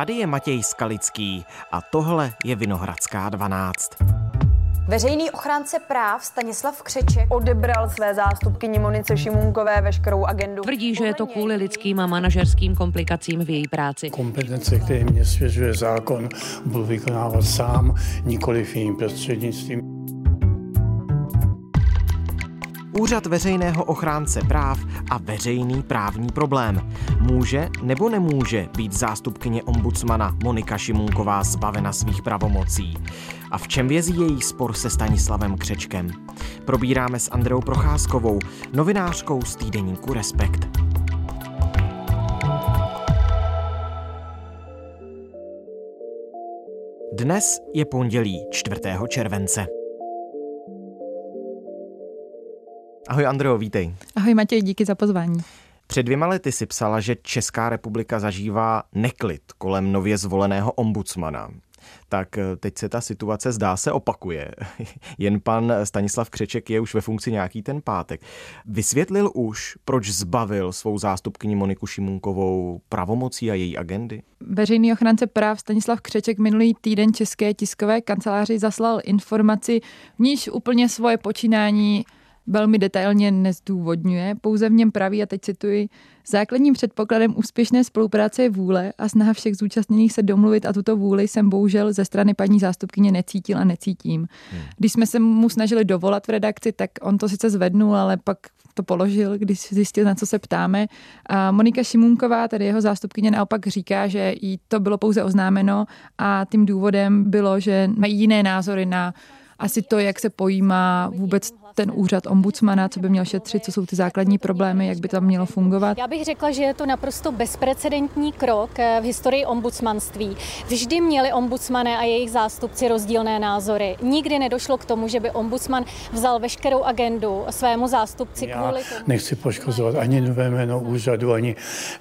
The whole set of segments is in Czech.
Tady je Matěj Skalický a tohle je Vinohradská 12. Veřejný ochránce práv Stanislav Křeček odebral své zástupkyni Monice Šimunkové veškerou agendu. Tvrdí, že je to kvůli lidským a manažerským komplikacím v její práci. Kompetence, které mě svěřuje zákon, budu vykonávat sám, nikoli v jejím prostřednictvím. Úřad veřejného ochránce práv a veřejný právní problém. Může nebo nemůže být zástupkyně ombudsmana Monika Šimunková zbavena svých pravomocí? A v čem vězí její spor se Stanislavem Křečkem? Probíráme s Andreou Procházkovou, novinářkou z týdeníku Respekt. Dnes je pondělí 4. července. Ahoj Andreo, vítej. Ahoj Matěj, díky za pozvání. Před dvěma lety si psala, že Česká republika zažívá neklid kolem nově zvoleného ombudsmana. Tak eh, teď se ta situace zdá se opakuje. Jen pan Stanislav Křeček je už ve funkci nějaký ten pátek. Vysvětlil už, proč zbavil svou zástupkyni Moniku Šimunkovou pravomocí a její agendy? Veřejný ochránce práv Stanislav Křeček minulý týden České tiskové kanceláři zaslal informaci, v níž úplně svoje počínání velmi detailně nezdůvodňuje, pouze v něm praví, a teď cituji, základním předpokladem úspěšné spolupráce je vůle a snaha všech zúčastněných se domluvit a tuto vůli jsem bohužel ze strany paní zástupkyně necítil a necítím. Hmm. Když jsme se mu snažili dovolat v redakci, tak on to sice zvednul, ale pak to položil, když zjistil, na co se ptáme. A Monika Šimunková, tedy jeho zástupkyně, naopak říká, že jí to bylo pouze oznámeno a tím důvodem bylo, že mají jiné názory na asi to, jak se pojímá vůbec ten úřad ombudsmana, co by měl šetřit, co jsou ty základní problémy, jak by tam mělo fungovat? Já bych řekla, že je to naprosto bezprecedentní krok eh, v historii ombudsmanství. Vždy měli ombudsmané a jejich zástupci rozdílné názory. Nikdy nedošlo k tomu, že by ombudsman vzal veškerou agendu svému zástupci Já kvůli tomu. nechci poškozovat ani nové jméno úřadu, ani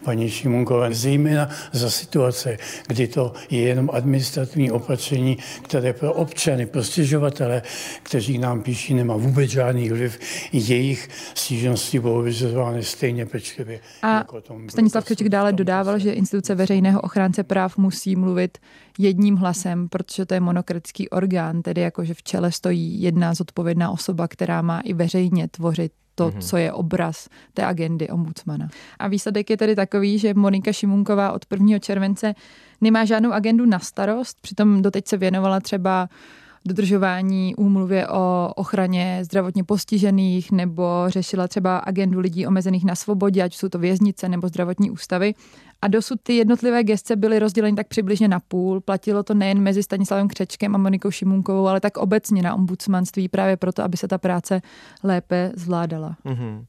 paní Šimunkové, zejména za situace, kdy to je jenom administrativní opatření, které pro občany, pro stěžovatele, kteří nám píší, nemá vůbec žádný vliv. Jejich stížnosti budou vyřizovány stejně pečlivě. A jako tomu Stanislav. Křeček dále dodával, že instituce veřejného ochránce práv musí mluvit jedním hlasem, protože to je monokratický orgán, tedy jako, že v čele stojí jedna zodpovědná osoba, která má i veřejně tvořit to, Mhm. co je obraz té agendy ombudsmana. A výsledek je tedy takový, že Monika Šimunková od 1. července nemá žádnou agendu na starost, přitom doteď se věnovala třeba dodržování úmluvy o ochraně zdravotně postižených nebo řešila třeba agendu lidí omezených na svobodě, ať jsou to věznice nebo zdravotní ústavy. A dosud ty jednotlivé gestce byly rozděleny tak přibližně na půl. Platilo to nejen mezi Stanislavem Křečkem a Monikou Šimunkovou, ale tak obecně na ombudsmanství právě proto, aby se ta práce lépe zvládala. Mhm.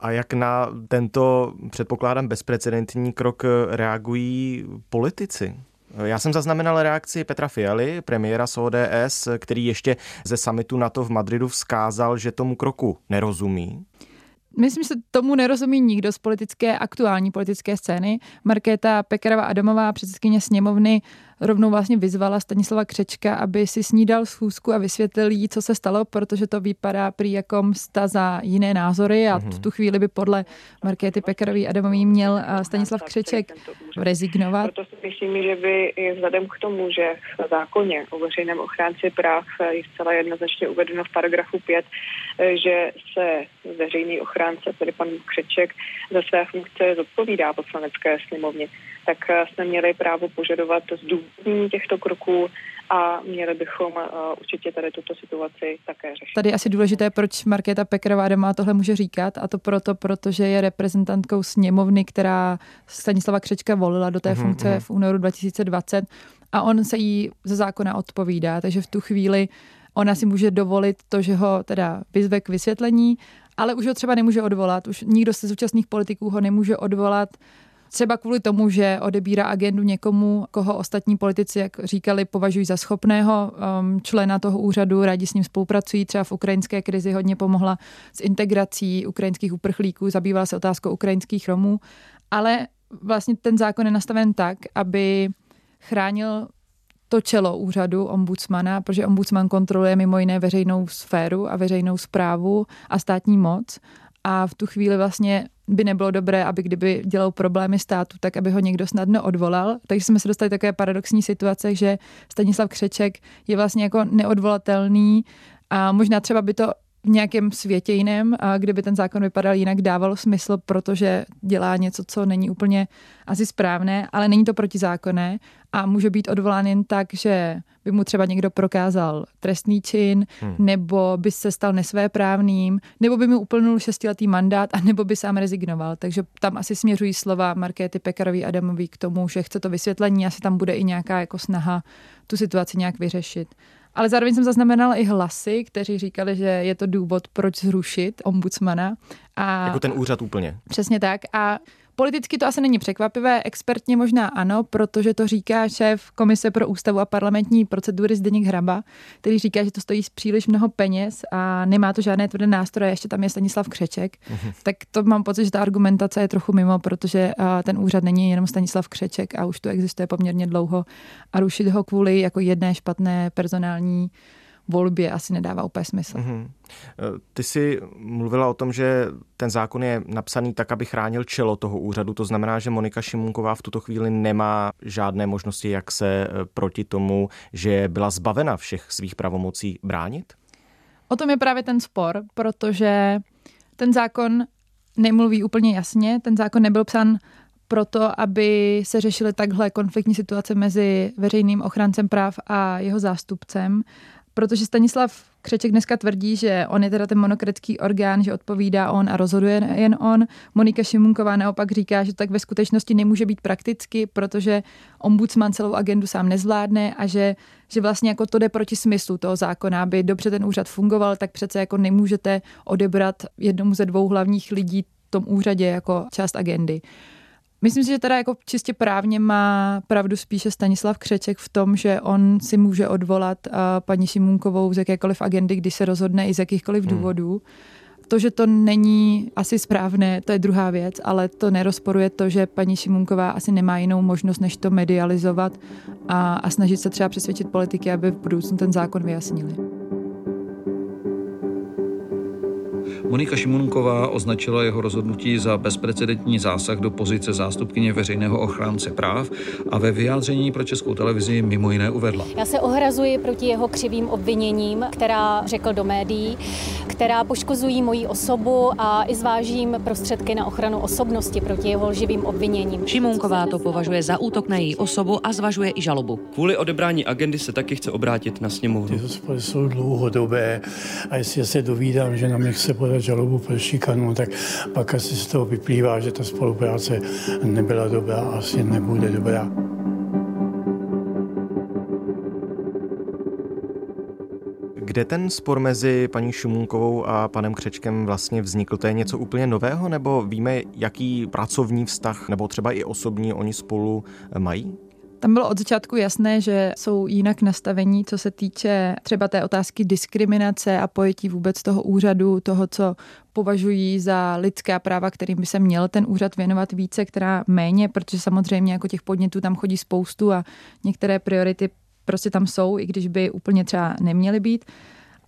A jak na tento, předpokládám, bezprecedentní krok reagují politici? Já jsem zaznamenal reakci Petra Fialy, premiéra z ODS, který ještě ze samitu NATO v Madridu vzkázal, že tomu kroku nerozumí. Myslím, že tomu nerozumí nikdo z politické, aktuální politické scény. Markéta Pekarová Adamová, předsedkyně sněmovny, rovnou vlastně vyzvala Stanislava Křečka, aby si snídal schůzku a vysvětlil jí, co se stalo, protože to vypadá prý jako msta za jiné názory a v tu chvíli by podle Markéty Pekarové Adamový měl eh, Stanislav Křeček rezignovat. Proto si myslím, že by vzhledem k tomu, že v zákoně o veřejném ochránci práv je zcela jednoznačně uvedeno v paragrafu 5, že se veřejný ochránce, tedy pan Křeček, za své funkce zodpovídá poslanecké sněmovně, tak jsme měli právo požadovat zdůvodnění těchto kroků a měli bychom uh, určitě tady tuto situaci také řešit. Tady je asi důležité, proč Markéta Pekarová Adamová tohle může říkat a to proto, protože je reprezentantkou sněmovny, která Stanislava Křečka volila do té Mhm, funkce mhm. v únoru 2020 a on se jí ze zákona odpovídá, takže v tu chvíli ona si může dovolit to, že ho teda vyzve k vysvětlení, ale už ho třeba nemůže odvolat, už nikdo ze zúčastných politiků ho nemůže odvolat, Třeba kvůli tomu, že odebírá agendu někomu, koho ostatní politici, jak říkali, považují za schopného um, člena toho úřadu, rádi s ním spolupracují. Třeba v ukrajinské krizi hodně pomohla s integrací ukrajinských uprchlíků, zabývala se otázkou ukrajinských Romů, ale vlastně ten zákon je nastaven tak, aby chránil to čelo úřadu ombudsmana, protože ombudsman kontroluje mimo jiné veřejnou sféru a veřejnou zprávu a státní moc. A v tu chvíli vlastně by nebylo dobré, aby kdyby dělal problémy státu, tak aby ho někdo snadno odvolal. Takže jsme se dostali také paradoxní situace, že Stanislav Křeček je vlastně jako neodvolatelný a možná třeba by to v nějakém světě jiném, a kdyby ten zákon vypadal jinak, dávalo smysl, protože dělá něco, co není úplně asi správné, ale není to protizákonné a může být odvolán jen tak, že by mu třeba někdo prokázal trestný čin, hmm. nebo by se stal nesvéprávným, nebo by mu uplnul šestiletý mandát, a nebo by sám rezignoval. Takže tam asi směřují slova Markéty Pekarový Adamový k tomu, že chce to vysvětlení, asi tam bude i nějaká jako snaha tu situaci nějak vyřešit. Ale zároveň jsem zaznamenala i hlasy, kteří říkali, že je to důvod, proč zrušit ombudsmana. A jako ten úřad úplně. Přesně tak. A Politicky to asi není překvapivé, expertně možná ano, protože to říká šéf Komise pro ústavu a parlamentní procedury Zdeněk Hraba, který říká, že to stojí příliš mnoho peněz a nemá to žádné tvrdé nástroje, ještě tam je Stanislav Křeček. Uh-huh. Tak to mám pocit, že ta argumentace je trochu mimo, protože ten úřad není jenom Stanislav Křeček a už to existuje poměrně dlouho a rušit ho kvůli jako jedné špatné personální volbě asi nedává úplně smysl. Mm-hmm. Ty jsi mluvila o tom, že ten zákon je napsaný tak, aby chránil čelo toho úřadu. To znamená, že Monika Šimunková v tuto chvíli nemá žádné možnosti, jak se eh, proti tomu, že byla zbavena všech svých pravomocí bránit? O tom je právě ten spor, protože ten zákon nemluví úplně jasně. Ten zákon nebyl psán proto, aby se řešily takhle konfliktní situace mezi veřejným ochráncem práv a jeho zástupcem protože Stanislav Křeček dneska tvrdí, že on je teda ten monokratický orgán, že odpovídá on a rozhoduje jen on. Monika Šimunková naopak říká, že tak ve skutečnosti nemůže být prakticky, protože ombudsman celou agendu sám nezvládne a že, že vlastně jako to jde proti smyslu toho zákona, aby dobře ten úřad fungoval, tak přece jako nemůžete odebrat jednomu ze dvou hlavních lidí v tom úřadě jako část agendy. Myslím si, že teda jako čistě právně má pravdu spíše Stanislav Křeček v tom, že on si může odvolat uh, paní Šimunkovou z jakékoliv agendy, když se rozhodne i z jakýchkoliv hmm. důvodů. To, že to není asi správné, to je druhá věc, ale to nerozporuje to, že paní Šimunková asi nemá jinou možnost, než to medializovat a, a snažit se třeba přesvědčit politiky, aby v budoucnu ten zákon vyjasnili. Monika Šimunková označila jeho rozhodnutí za bezprecedentní zásah do pozice zástupkyně veřejného ochránce práv a ve vyjádření pro českou televizi mimo jiné uvedla. Já se ohrazuji proti jeho křivým obviněním, která řekl do médií, která poškozují moji osobu a i zvážím prostředky na ochranu osobnosti proti jeho lživým obviněním. Šimunková to považuje za útok na její osobu a zvažuje i žalobu. Kvůli odebrání agendy se taky chce obrátit na sněmovnu. Ty spory jsou dlouhodobé a jestli se dovídám, že na mě chce podat žalobu pro šikanu, tak pak asi z toho vyplývá, že ta spolupráce nebyla dobrá a asi nebude dobrá. Kde ten spor mezi paní Šumunkovou a panem Křečkem vlastně vznikl? To je něco úplně nového, nebo víme, jaký pracovní vztah nebo třeba i osobní oni spolu mají? Tam bylo od začátku jasné, že jsou jinak nastavení, co se týče třeba té otázky diskriminace a pojetí vůbec toho úřadu, toho, co považují za lidská práva, kterým by se měl ten úřad věnovat více, která méně, protože samozřejmě jako těch podnětů tam chodí spoustu a některé priority prostě tam jsou, i když by úplně třeba neměly být.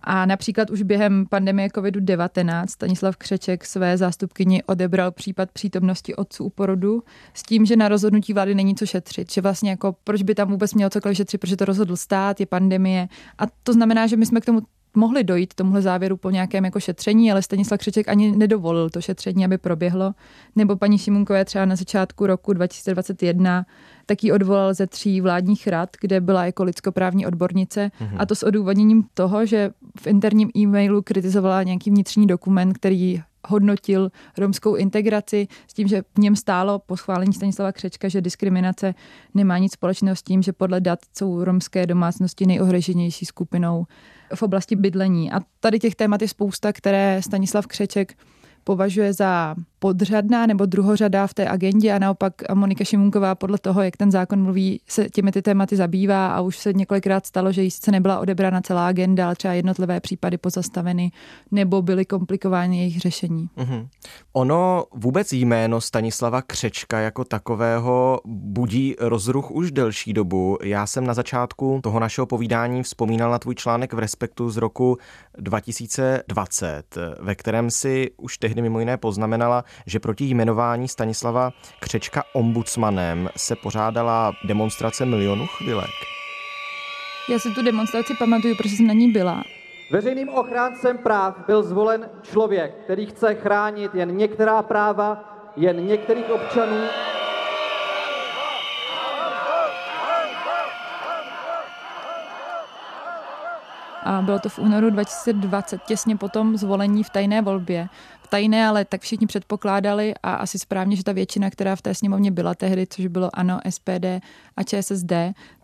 A například už během pandemie COVID-19 Stanislav Křeček své zástupkyni odebral případ přítomnosti otců u porodu s tím, že na rozhodnutí vlády není co šetřit. Že vlastně jako proč by tam vůbec měl cokoliv šetřit, protože to rozhodl stát, je pandemie. A to znamená, že my jsme k tomu mohli dojít tomuhle závěru po nějakém jako šetření, ale Stanislav Křeček ani nedovolil to šetření, aby proběhlo. Nebo paní Šimunkové třeba na začátku roku 2021 tak ji odvolal ze tří vládních rad, kde byla jako lidskoprávní odbornice mm-hmm. a to s odůvodněním toho, že v interním e-mailu kritizovala nějaký vnitřní dokument, který hodnotil romskou integraci s tím, že v něm stálo po schválení Stanislava Křečka, že diskriminace nemá nic společného s tím, že podle dat jsou romské domácnosti nejohroženější skupinou v oblasti bydlení. A tady těch témat je spousta, které Stanislav Křeček považuje za podřadná nebo druhořada v té agendě a naopak Monika Šimunková podle toho, jak ten zákon mluví, se těmi ty tématy zabývá a už se několikrát stalo, že jí sice nebyla odebrána celá agenda, ale třeba jednotlivé případy pozastaveny nebo byly komplikovány jejich řešení. Mm-hmm. Ono vůbec jméno Stanislava Křečka jako takového budí rozruch už delší dobu. Já jsem na začátku toho našeho povídání vzpomínal na tvůj článek v Respektu z roku 2020, ve kterém si už tehdy mimo jiné poznamenala, že proti jmenování Stanislava Křečka ombudsmanem se pořádala demonstrace milionů chvilek. Já si tu demonstraci pamatuju, protože jsem na ní byla. Veřejným ochráncem práv byl zvolen člověk, který chce chránit jen některá práva, jen některých občanů a bylo to v únoru 2020, těsně potom zvolení v tajné volbě. Tajné, ale tak všichni předpokládali a asi správně, že ta většina, která v té sněmovně byla tehdy, což bylo ANO, SPD a ČSSD,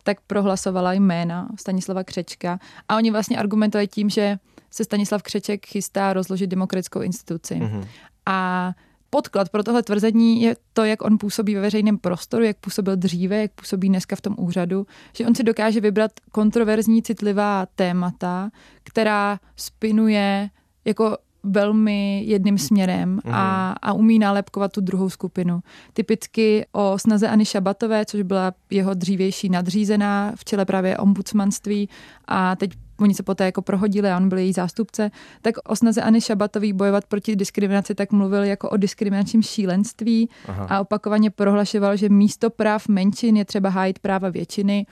tak prohlasovala jména Stanislava Křečka a oni vlastně argumentovali tím, že se Stanislav Křeček chystá rozložit demokratickou instituci. Mm-hmm. A podklad pro tohle tvrzení je to, jak on působí ve veřejném prostoru, jak působil dříve, jak působí dneska v tom úřadu, že on si dokáže vybrat kontroverzní, citlivá témata, která spinuje jako velmi jedným směrem a, mhm. a umí nálepkovat tu druhou skupinu. Typicky o snaze Ani Šabatové, což byla jeho dřívější nadřízená v čele právě ombudsmanství a teď oni se poté jako prohodili a on byl její zástupce, tak o snaze Ani Šabatový bojovat proti diskriminaci tak mluvil jako o diskriminačním šílenství Aha. a opakovaně prohlašoval, že místo práv menšin je třeba hájit práva většiny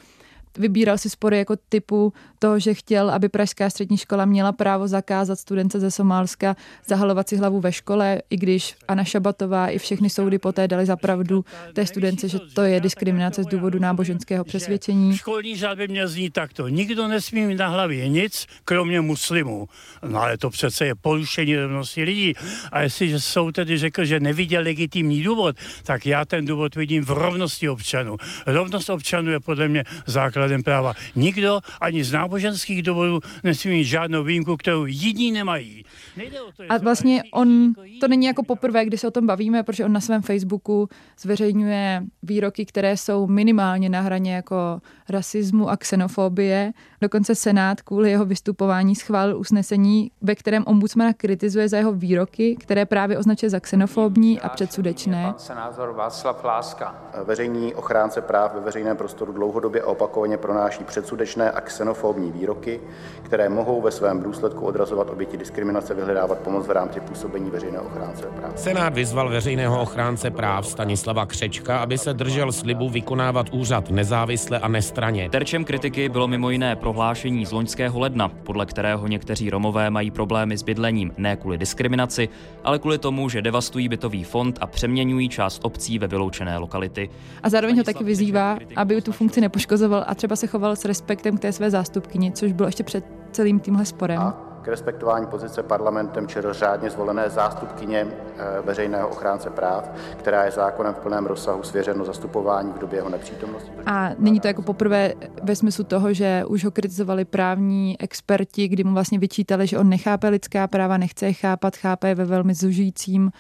vybíral si spory jako typu toho, že chtěl, aby Pražská střední škola měla právo zakázat studence ze Somálska zahalovat si hlavu ve škole, i když Anna Šabatová i všechny soudy poté dali za pravdu té studence, že to je diskriminace z důvodu náboženského přesvědčení. Školní řád by měl znít takto. Nikdo nesmí mít na hlavě nic, kromě muslimů. No ale to přece je porušení rovnosti lidí. A jestliže soud tedy řekl, že neviděl legitimní důvod, tak já ten důvod vidím v rovnosti občanů. Rovnost občanů je podle mě základ základem práva. Nikdo ani z náboženských důvodů nesmí mít žádnou výjimku, kterou jiní nemají. To, a vlastně on, to není jako poprvé, kdy se o tom bavíme, protože on na svém Facebooku zveřejňuje výroky, které jsou minimálně na hraně jako rasismu a xenofobie. Dokonce Senát kvůli jeho vystupování schválil usnesení, ve kterém ombudsmana kritizuje za jeho výroky, které právě označuje za xenofobní a předsudečné. senátor Václav Láska. Veřejný ochránce práv ve veřejném prostoru dlouhodobě a opakovaně pronáší předsudečné a xenofobní výroky, které mohou ve svém důsledku odrazovat oběti diskriminace vyhledávat pomoc v rámci působení veřejného ochránce práv. Senát vyzval veřejného ochránce práv Stanislava Křečka, aby se držel slibu vykonávat úřad nezávisle a nestraně. Terčem kritiky bylo mimo jiné prohlášení z loňského ledna, podle kterého někteří Romové mají problémy s bydlením ne kvůli diskriminaci, ale kvůli tomu, že devastují bytový fond a přeměňují část obcí ve vyloučené lokality. A zároveň ho taky vyzývá, aby tu funkci nepoškozoval a třeba se choval s respektem k té své zástupkyni, což bylo ještě před celým tímhle sporem. A k respektování pozice parlamentem čer řádně zvolené zástupkyně eh, veřejného ochránce práv, která je zákonem v plném rozsahu svěřeno zastupování v době jeho nepřítomnosti. A není to jako poprvé ve smyslu toho, že už ho kritizovali právní experti, kdy mu vlastně vyčítali, že on nechápe lidská práva, nechce je chápat, chápe je ve velmi zužujícím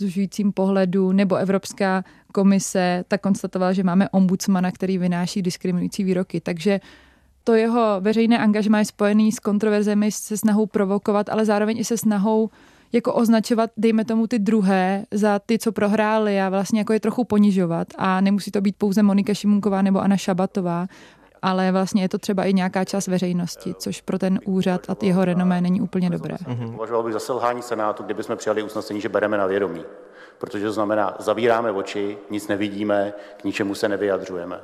zužujícím pohledu, nebo Evropská komise tak konstatovala, že máme ombudsmana, který vynáší diskriminující výroky. Takže to jeho veřejné angažmá je spojený s kontroverzemi, se snahou provokovat, ale zároveň i se snahou jako označovat, dejme tomu, ty druhé za ty, co prohráli a vlastně jako je trochu ponižovat. A nemusí to být pouze Monika Šimunková nebo Anna Šabatová, ale vlastně je to třeba i nějaká část veřejnosti, což pro ten úřad a jeho renomé není úplně dobré. Mhm. Považoval bych za selhání Senátu, kdyby jsme přijali usnesení, že bereme na vědomí, protože to znamená, zavíráme oči, nic nevidíme, k ničemu se nevyjadřujeme.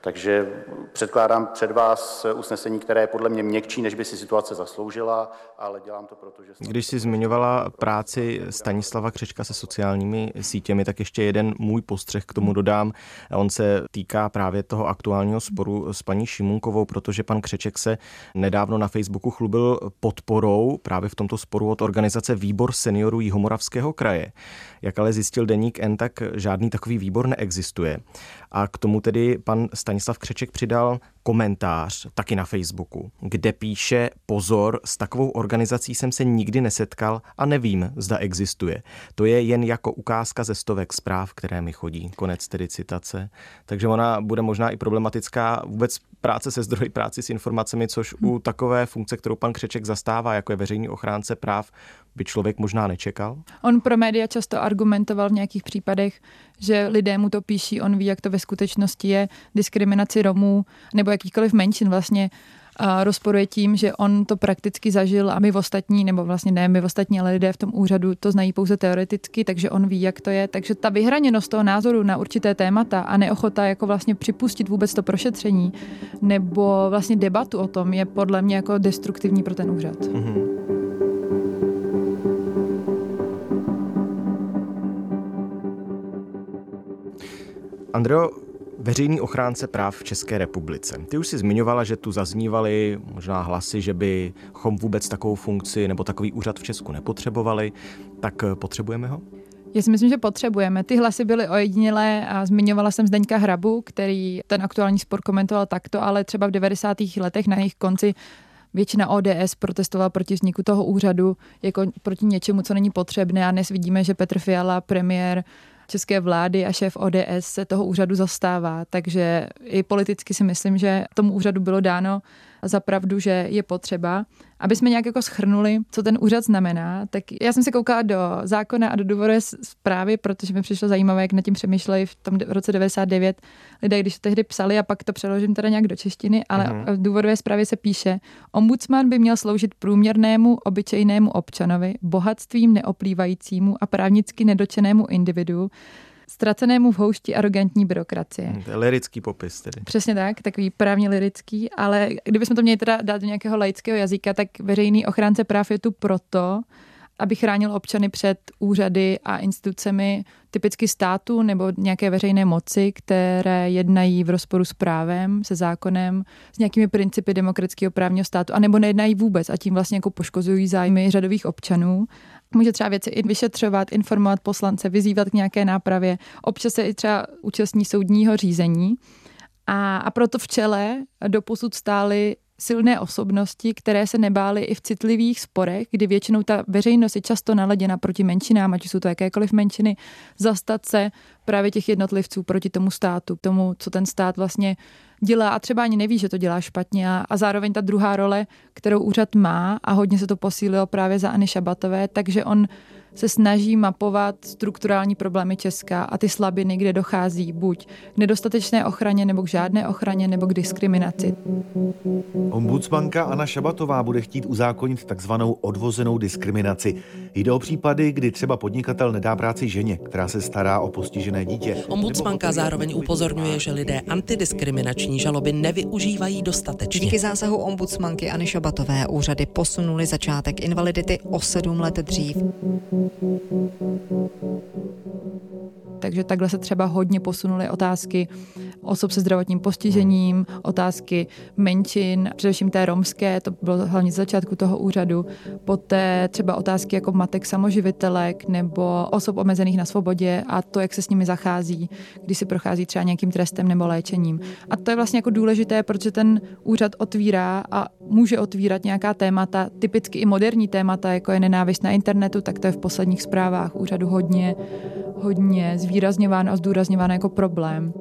Takže předkládám před vás usnesení, které je podle mě měkčí, než by si situace zasloužila, ale dělám to proto, že... Když jsi zmiňovala práci Stanislava Křečka se sociálními sítěmi, tak ještě jeden můj postřeh k tomu dodám. On se týká právě toho aktuálního sporu s paní Šimunkovou, protože pan Křeček se nedávno na Facebooku chlubil podporou právě v tomto sporu od organizace Výbor seniorů Jihomoravského kraje. Jak ale zjistil deník N, tak žádný takový výbor neexistuje. A k tomu tedy pan Stanislav Křeček přidal komentář taky na Facebooku, kde píše pozor, s takovou organizací jsem se nikdy nesetkal a nevím, zda existuje. To je jen jako ukázka ze stovek zpráv, které mi chodí. Konec tedy citace. Takže ona bude možná i problematická vůbec práce se zdroji, práci s informacemi, což u takové funkce, kterou pan Křeček zastává, jako je veřejný ochránce práv, by člověk možná nečekal? On pro média často argumentoval v nějakých případech, že lidé mu to píší, on ví, jak to ve skutečnosti je, diskriminaci Romů nebo jakýkoliv menšin vlastně. rozporuje tím, že on to prakticky zažil a my v ostatní, nebo vlastně ne my v ostatní, ale lidé v tom úřadu to znají pouze teoreticky, takže on ví, jak to je. Takže ta vyhraněnost toho názoru na určité témata a neochota jako vlastně připustit vůbec to prošetření nebo vlastně debatu o tom je podle mě jako destruktivní pro ten úřad. Mm-hmm. Andreo, veřejný ochránce práv v České republice. Ty už si zmiňovala, že tu zaznívaly možná hlasy, že bychom vůbec takovou funkci nebo takový úřad v Česku nepotřebovali. Tak eh, potřebujeme ho? Já si myslím, že potřebujeme. Ty hlasy byly ojedinělé a zmiňovala jsem Zdeňka Hrabu, který ten aktuální spor komentoval takto, ale třeba v 90. letech na jejich konci většina ODS protestovala proti vzniku toho úřadu jako proti něčemu, co není potřebné a dnes vidíme, že Petr Fiala, premiér, české vlády a šéf ODS se toho úřadu zastává. Takže i politicky si myslím, že tomu úřadu bylo dáno za pravdu, že je potřeba. Aby jsme nějak jako schrnuli, co ten úřad znamená, tak já jsem se koukala do zákona a do důvodové zprávy, protože mi přišlo zajímavé, jak nad tím přemýšleli v tom roce 99 lidé, když to tehdy psali a pak to přeložím teda nějak do češtiny, ale uh-huh. v důvodové zprávě se píše, ombudsman by měl sloužit průměrnému, obyčejnému občanovi, bohatstvím neoplývajícímu a právnicky nedočenému individu, ztracenému v houšti arrogantní byrokracie. Hmm, to je lirický popis tedy. Přesně tak, takový právně lirický, ale kdybychom to měli teda dát do nějakého laického jazyka, tak veřejný ochránce práv je tu proto, aby chránil občany před úřady a institucemi typicky státu nebo nějaké veřejné moci, které jednají v rozporu s právem, se zákonem, s nějakými principy demokratického právního státu, anebo nejednají vůbec a tím vlastně jako poškozují zájmy řadových občanů. Může třeba věci i vyšetřovat, informovat poslance, vyzývat k nějaké nápravě. Občas se i třeba účastní soudního řízení. A, a proto v čele doposud stály silné osobnosti, které se nebály i v citlivých sporech, kdy většinou ta veřejnost je často naladěna proti menšinám, ať jsou to jakékoliv menšiny, zastat se právě těch jednotlivců proti tomu státu, tomu, co ten stát vlastně dělá a třeba ani neví, že to dělá špatně. A, a zároveň ta druhá role, kterou úřad má a hodně se to posílilo právě za Ani Šabatové, takže on se snaží mapovat strukturální problémy Česka a ty slabiny, kde dochází buď k nedostatečné ochraně, nebo k žádné ochraně, nebo k diskriminaci. Ombudsmanka Anna Šabatová bude chtít uzákonit takzvanou odvozenou diskriminaci. Jde o případy, kdy třeba podnikatel nedá práci ženě, která se stará o postižené dítě. Ombudsmanka zároveň upozorňuje, že lidé antidiskriminační žaloby nevyužívají dostatečně. Díky zásahu ombudsmanky Anny Šabatové úřady posunuli začátek invalidity o sedm let dřív. Takže takhle se třeba hodně posunuly otázky osob se zdravotním postižením, otázky menšin, především té romské, to bylo hlavně z začátku toho úřadu, poté třeba otázky jako matek samoživitelek nebo osob omezených na svobodě a to, jak se s nimi zachází, když si prochází třeba nějakým trestem nebo léčením. A to je vlastně jako důležité, protože ten úřad otvírá a může otvírat nějaká témata, typicky i moderní témata, jako je nenávist na internetu, tak to je v posledních zprávách úřadu hodně, hodně zvýrazňováno a zdůrazňováno jako problém.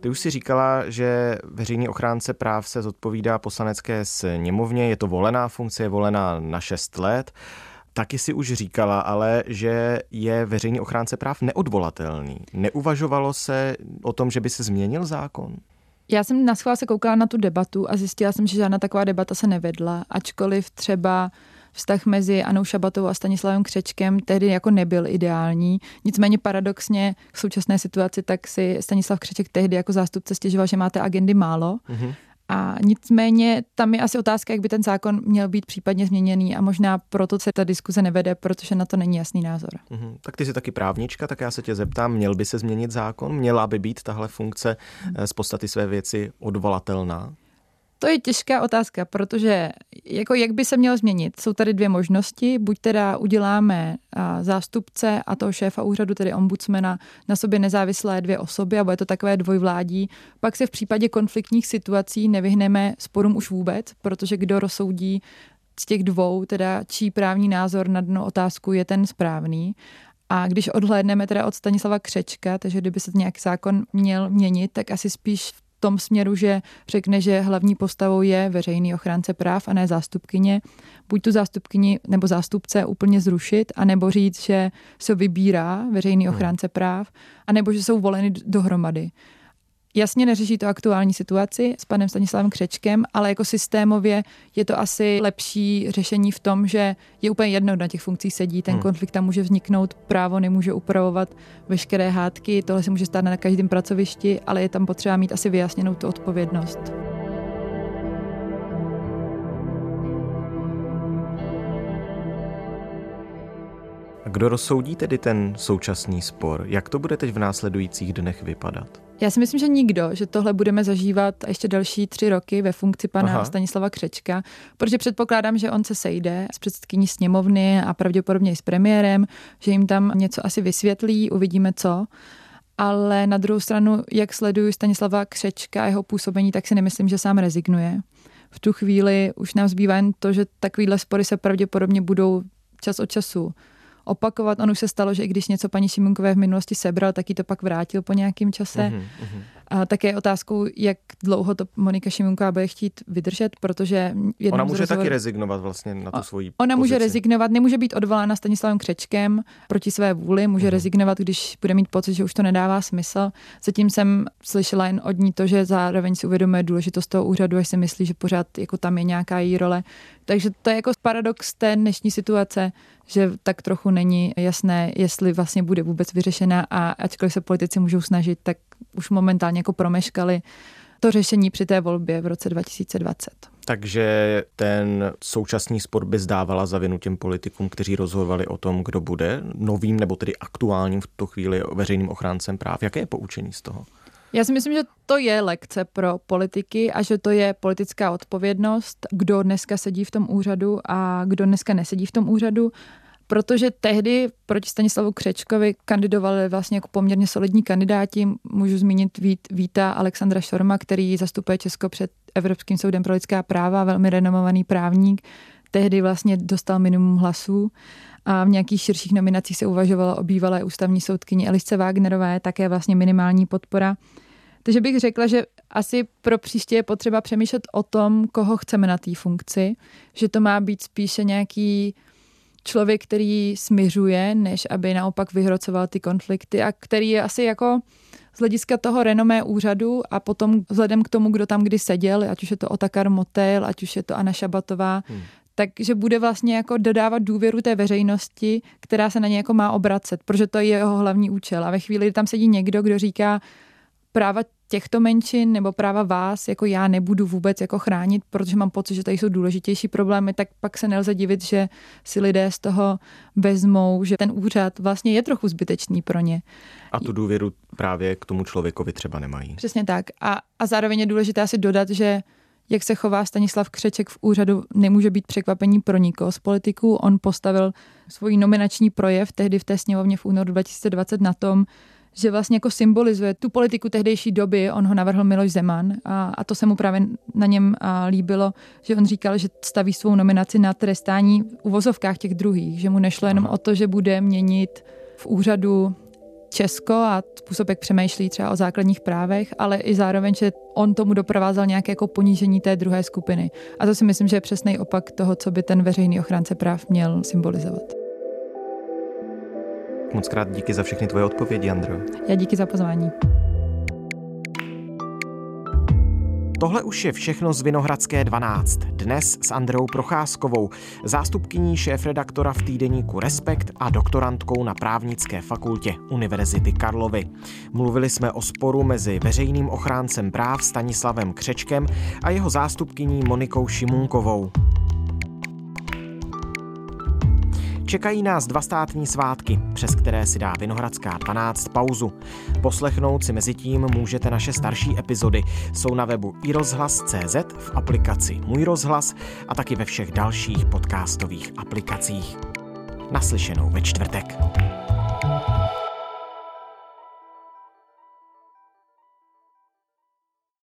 Ty už si říkala, že veřejný ochránce práv se zodpovídá poslanecké sněmovně, je to volená funkce, je volená na 6 let. Taky si už říkala, ale že je veřejný ochránce práv neodvolatelný. Neuvažovalo se o tom, že by se změnil zákon? Já jsem na se koukala na tu debatu a zjistila jsem, že žádná taková debata se nevedla, ačkoliv třeba vztah mezi Anou Šabatou a Stanislavem Křečkem tehdy jako nebyl ideální. Nicméně paradoxně v současné situaci tak si Stanislav Křeček tehdy jako zástupce stěžoval, že máte agendy málo. Mm-hmm. A nicméně tam je asi otázka, jak by ten zákon měl být případně změněný a možná proto se ta diskuze nevede, protože na to není jasný názor. Mm-hmm. Tak ty jsi taky právnička, tak já se tě zeptám, měl by se změnit zákon? Měla by být tahle funkce eh, z podstaty své věci odvolatelná? To je těžká otázka, protože jako jak by se mělo změnit? Jsou tady dvě možnosti. Buď teda uděláme zástupce a toho šéfa úřadu, tedy ombudsmana, na sobě nezávislé dvě osoby a bude to takové dvojvládí. Pak se v případě konfliktních situací nevyhneme sporům už vůbec, protože kdo rozsoudí z těch dvou, teda čí právní názor na dno otázku je ten správný. A když odhlédneme teda od Stanislava Křečka, takže kdyby se nějaký zákon měl měnit, tak asi spíš v tom směru, že řekne, že hlavní postavou je veřejný ochránce práv a ne zástupkyně. Buď tu zástupkyni nebo zástupce úplně zrušit, anebo říct, že se vybírá veřejný hmm. ochránce práv, anebo že jsou voleny dohromady. Jasně neřeší to aktuální situaci s panem Stanislavem Křečkem, ale jako systémově je to asi lepší řešení v tom, že je úplně jedno, na těch funkcích sedí, ten hmm. konflikt tam může vzniknout, právo nemůže upravovat veškeré hádky, tohle se může stát na každém pracovišti, ale je tam potřeba mít asi vyjasněnou tu odpovědnost. Kdo rozsoudí tedy ten současný spor? Jak to bude teď v následujících dnech vypadat? Já si myslím, že nikdo, že tohle budeme zažívat ještě další tři roky ve funkci pana Aha. Stanislava Křečka, protože předpokládám, že on se sejde s předsedkyní sněmovny a pravděpodobně i s premiérem, že jim tam něco asi vysvětlí, uvidíme co. Ale na druhou stranu, jak sleduju Stanislava Křečka a jeho působení, tak si nemyslím, že sám rezignuje. V tu chvíli už nám zbývá jen to, že takovýhle spory se pravděpodobně budou čas od času opakovat. On už se stalo, že i když něco paní Šimunkové v minulosti sebral, tak ji to pak vrátil po nějakém čase. Mm-hmm. A také otázkou, jak dlouho to Monika Šimunková bude chtít vydržet, protože... Ona může rozhovor... taky rezignovat vlastně na tu svoji Ona pozici. může rezignovat, nemůže být odvolána Stanislavem Křečkem proti své vůli, může mm. rezignovat, když bude mít pocit, že už to nedává smysl. Zatím jsem slyšela jen od ní to, že zároveň si uvědomuje důležitost toho úřadu, až si myslí, že pořád jako tam je nějaká její role. Takže to je jako paradox té dnešní situace, že tak trochu není jasné, jestli vlastně bude vůbec vyřešena a ačkoliv se politici můžou snažit, tak už momentálně jako promeškali to řešení při té volbě v roce 2020. Takže ten současný spor by zdávala za vinu těm politikům, kteří rozhodovali o tom, kdo bude novým nebo tedy aktuálním v tu chvíli veřejným ochráncem práv. Jaké je poučení z toho? Já si myslím, že to je lekce pro politiky a že to je politická odpovědnost, kdo dneska sedí v tom úřadu a kdo dneska nesedí v tom úřadu protože tehdy proti Stanislavu Křečkovi kandidovali vlastně jako poměrně solidní kandidáti. Můžu zmínit Vít, Víta Alexandra Šorma, který zastupuje Česko před Evropským soudem pro lidská práva, velmi renomovaný právník. Tehdy vlastně dostal minimum hlasů a v nějakých širších nominacích se uvažovalo o bývalé ústavní soudkyni Elisce Wagnerové, také vlastně minimální podpora. Takže bych řekla, že asi pro příště je potřeba přemýšlet o tom, koho chceme na té funkci, že to má být spíše nějaký člověk, který směřuje, než aby naopak vyhrocoval ty konflikty a který je asi jako z hlediska toho renomé úřadu a potom vzhledem k tomu, kdo tam kdy seděl, ať už je to Otakar Motel, ať už je to Anna Šabatová, hmm. Takže bude vlastně jako dodávat důvěru té veřejnosti, která se na ně jako má obracet, protože to je jeho hlavní účel. A ve chvíli, kdy tam sedí někdo, kdo říká, práva těchto menšin nebo práva vás, jako já nebudu vůbec jako chránit, protože mám pocit, že tady jsou důležitější problémy, tak pak se nelze divit, že si lidé z toho vezmou, že ten úřad vlastně je trochu zbytečný pro ně. A tu důvěru právě k tomu člověkovi třeba nemají. Přesně tak. A, a zároveň je důležité si dodat, že jak se chová Stanislav Křeček v úřadu, nemůže být překvapení pro nikoho z politiků. On postavil svůj nominační projev tehdy v té sněmovně v únoru 2020 na tom, že vlastně jako symbolizuje tu politiku tehdejší doby. On ho navrhl Miloš Zeman a, a to se mu právě na něm a, líbilo, že on říkal, že staví svou nominaci na trestání v uvozovkách těch druhých, že mu nešlo jenom o to, že bude měnit v úřadu Česko a způsob, jak přemýšlí třeba o základních právech, ale i zároveň, že on tomu doprovázel nějaké jako ponížení té druhé skupiny. A to si myslím, že je přesný opak toho, co by ten veřejný ochránce práv měl symbolizovat. Moc krát díky za všechny tvoje odpovědi, Andro. Já díky za pozvání. Tohle už je všechno z Vinohradské 12. Dnes s Andreou Procházkovou, zástupkyní šéf-redaktora v týdeníku Respekt a doktorantkou na právnické fakultě Univerzity Karlovy. Mluvili jsme o sporu mezi veřejným ochráncem práv Stanislavem Křečkem a jeho zástupkyní Monikou Šimunkovou. Čekají nás dva státní svátky, přes které si dá Vinohradská 12 pauzu. Poslechnout si mezi tím můžete naše starší epizody. Jsou na webu iRozhlas.cz, v aplikaci Můj rozhlas a taky ve všech dalších podcastových aplikacích. Naslyšenou ve čtvrtek.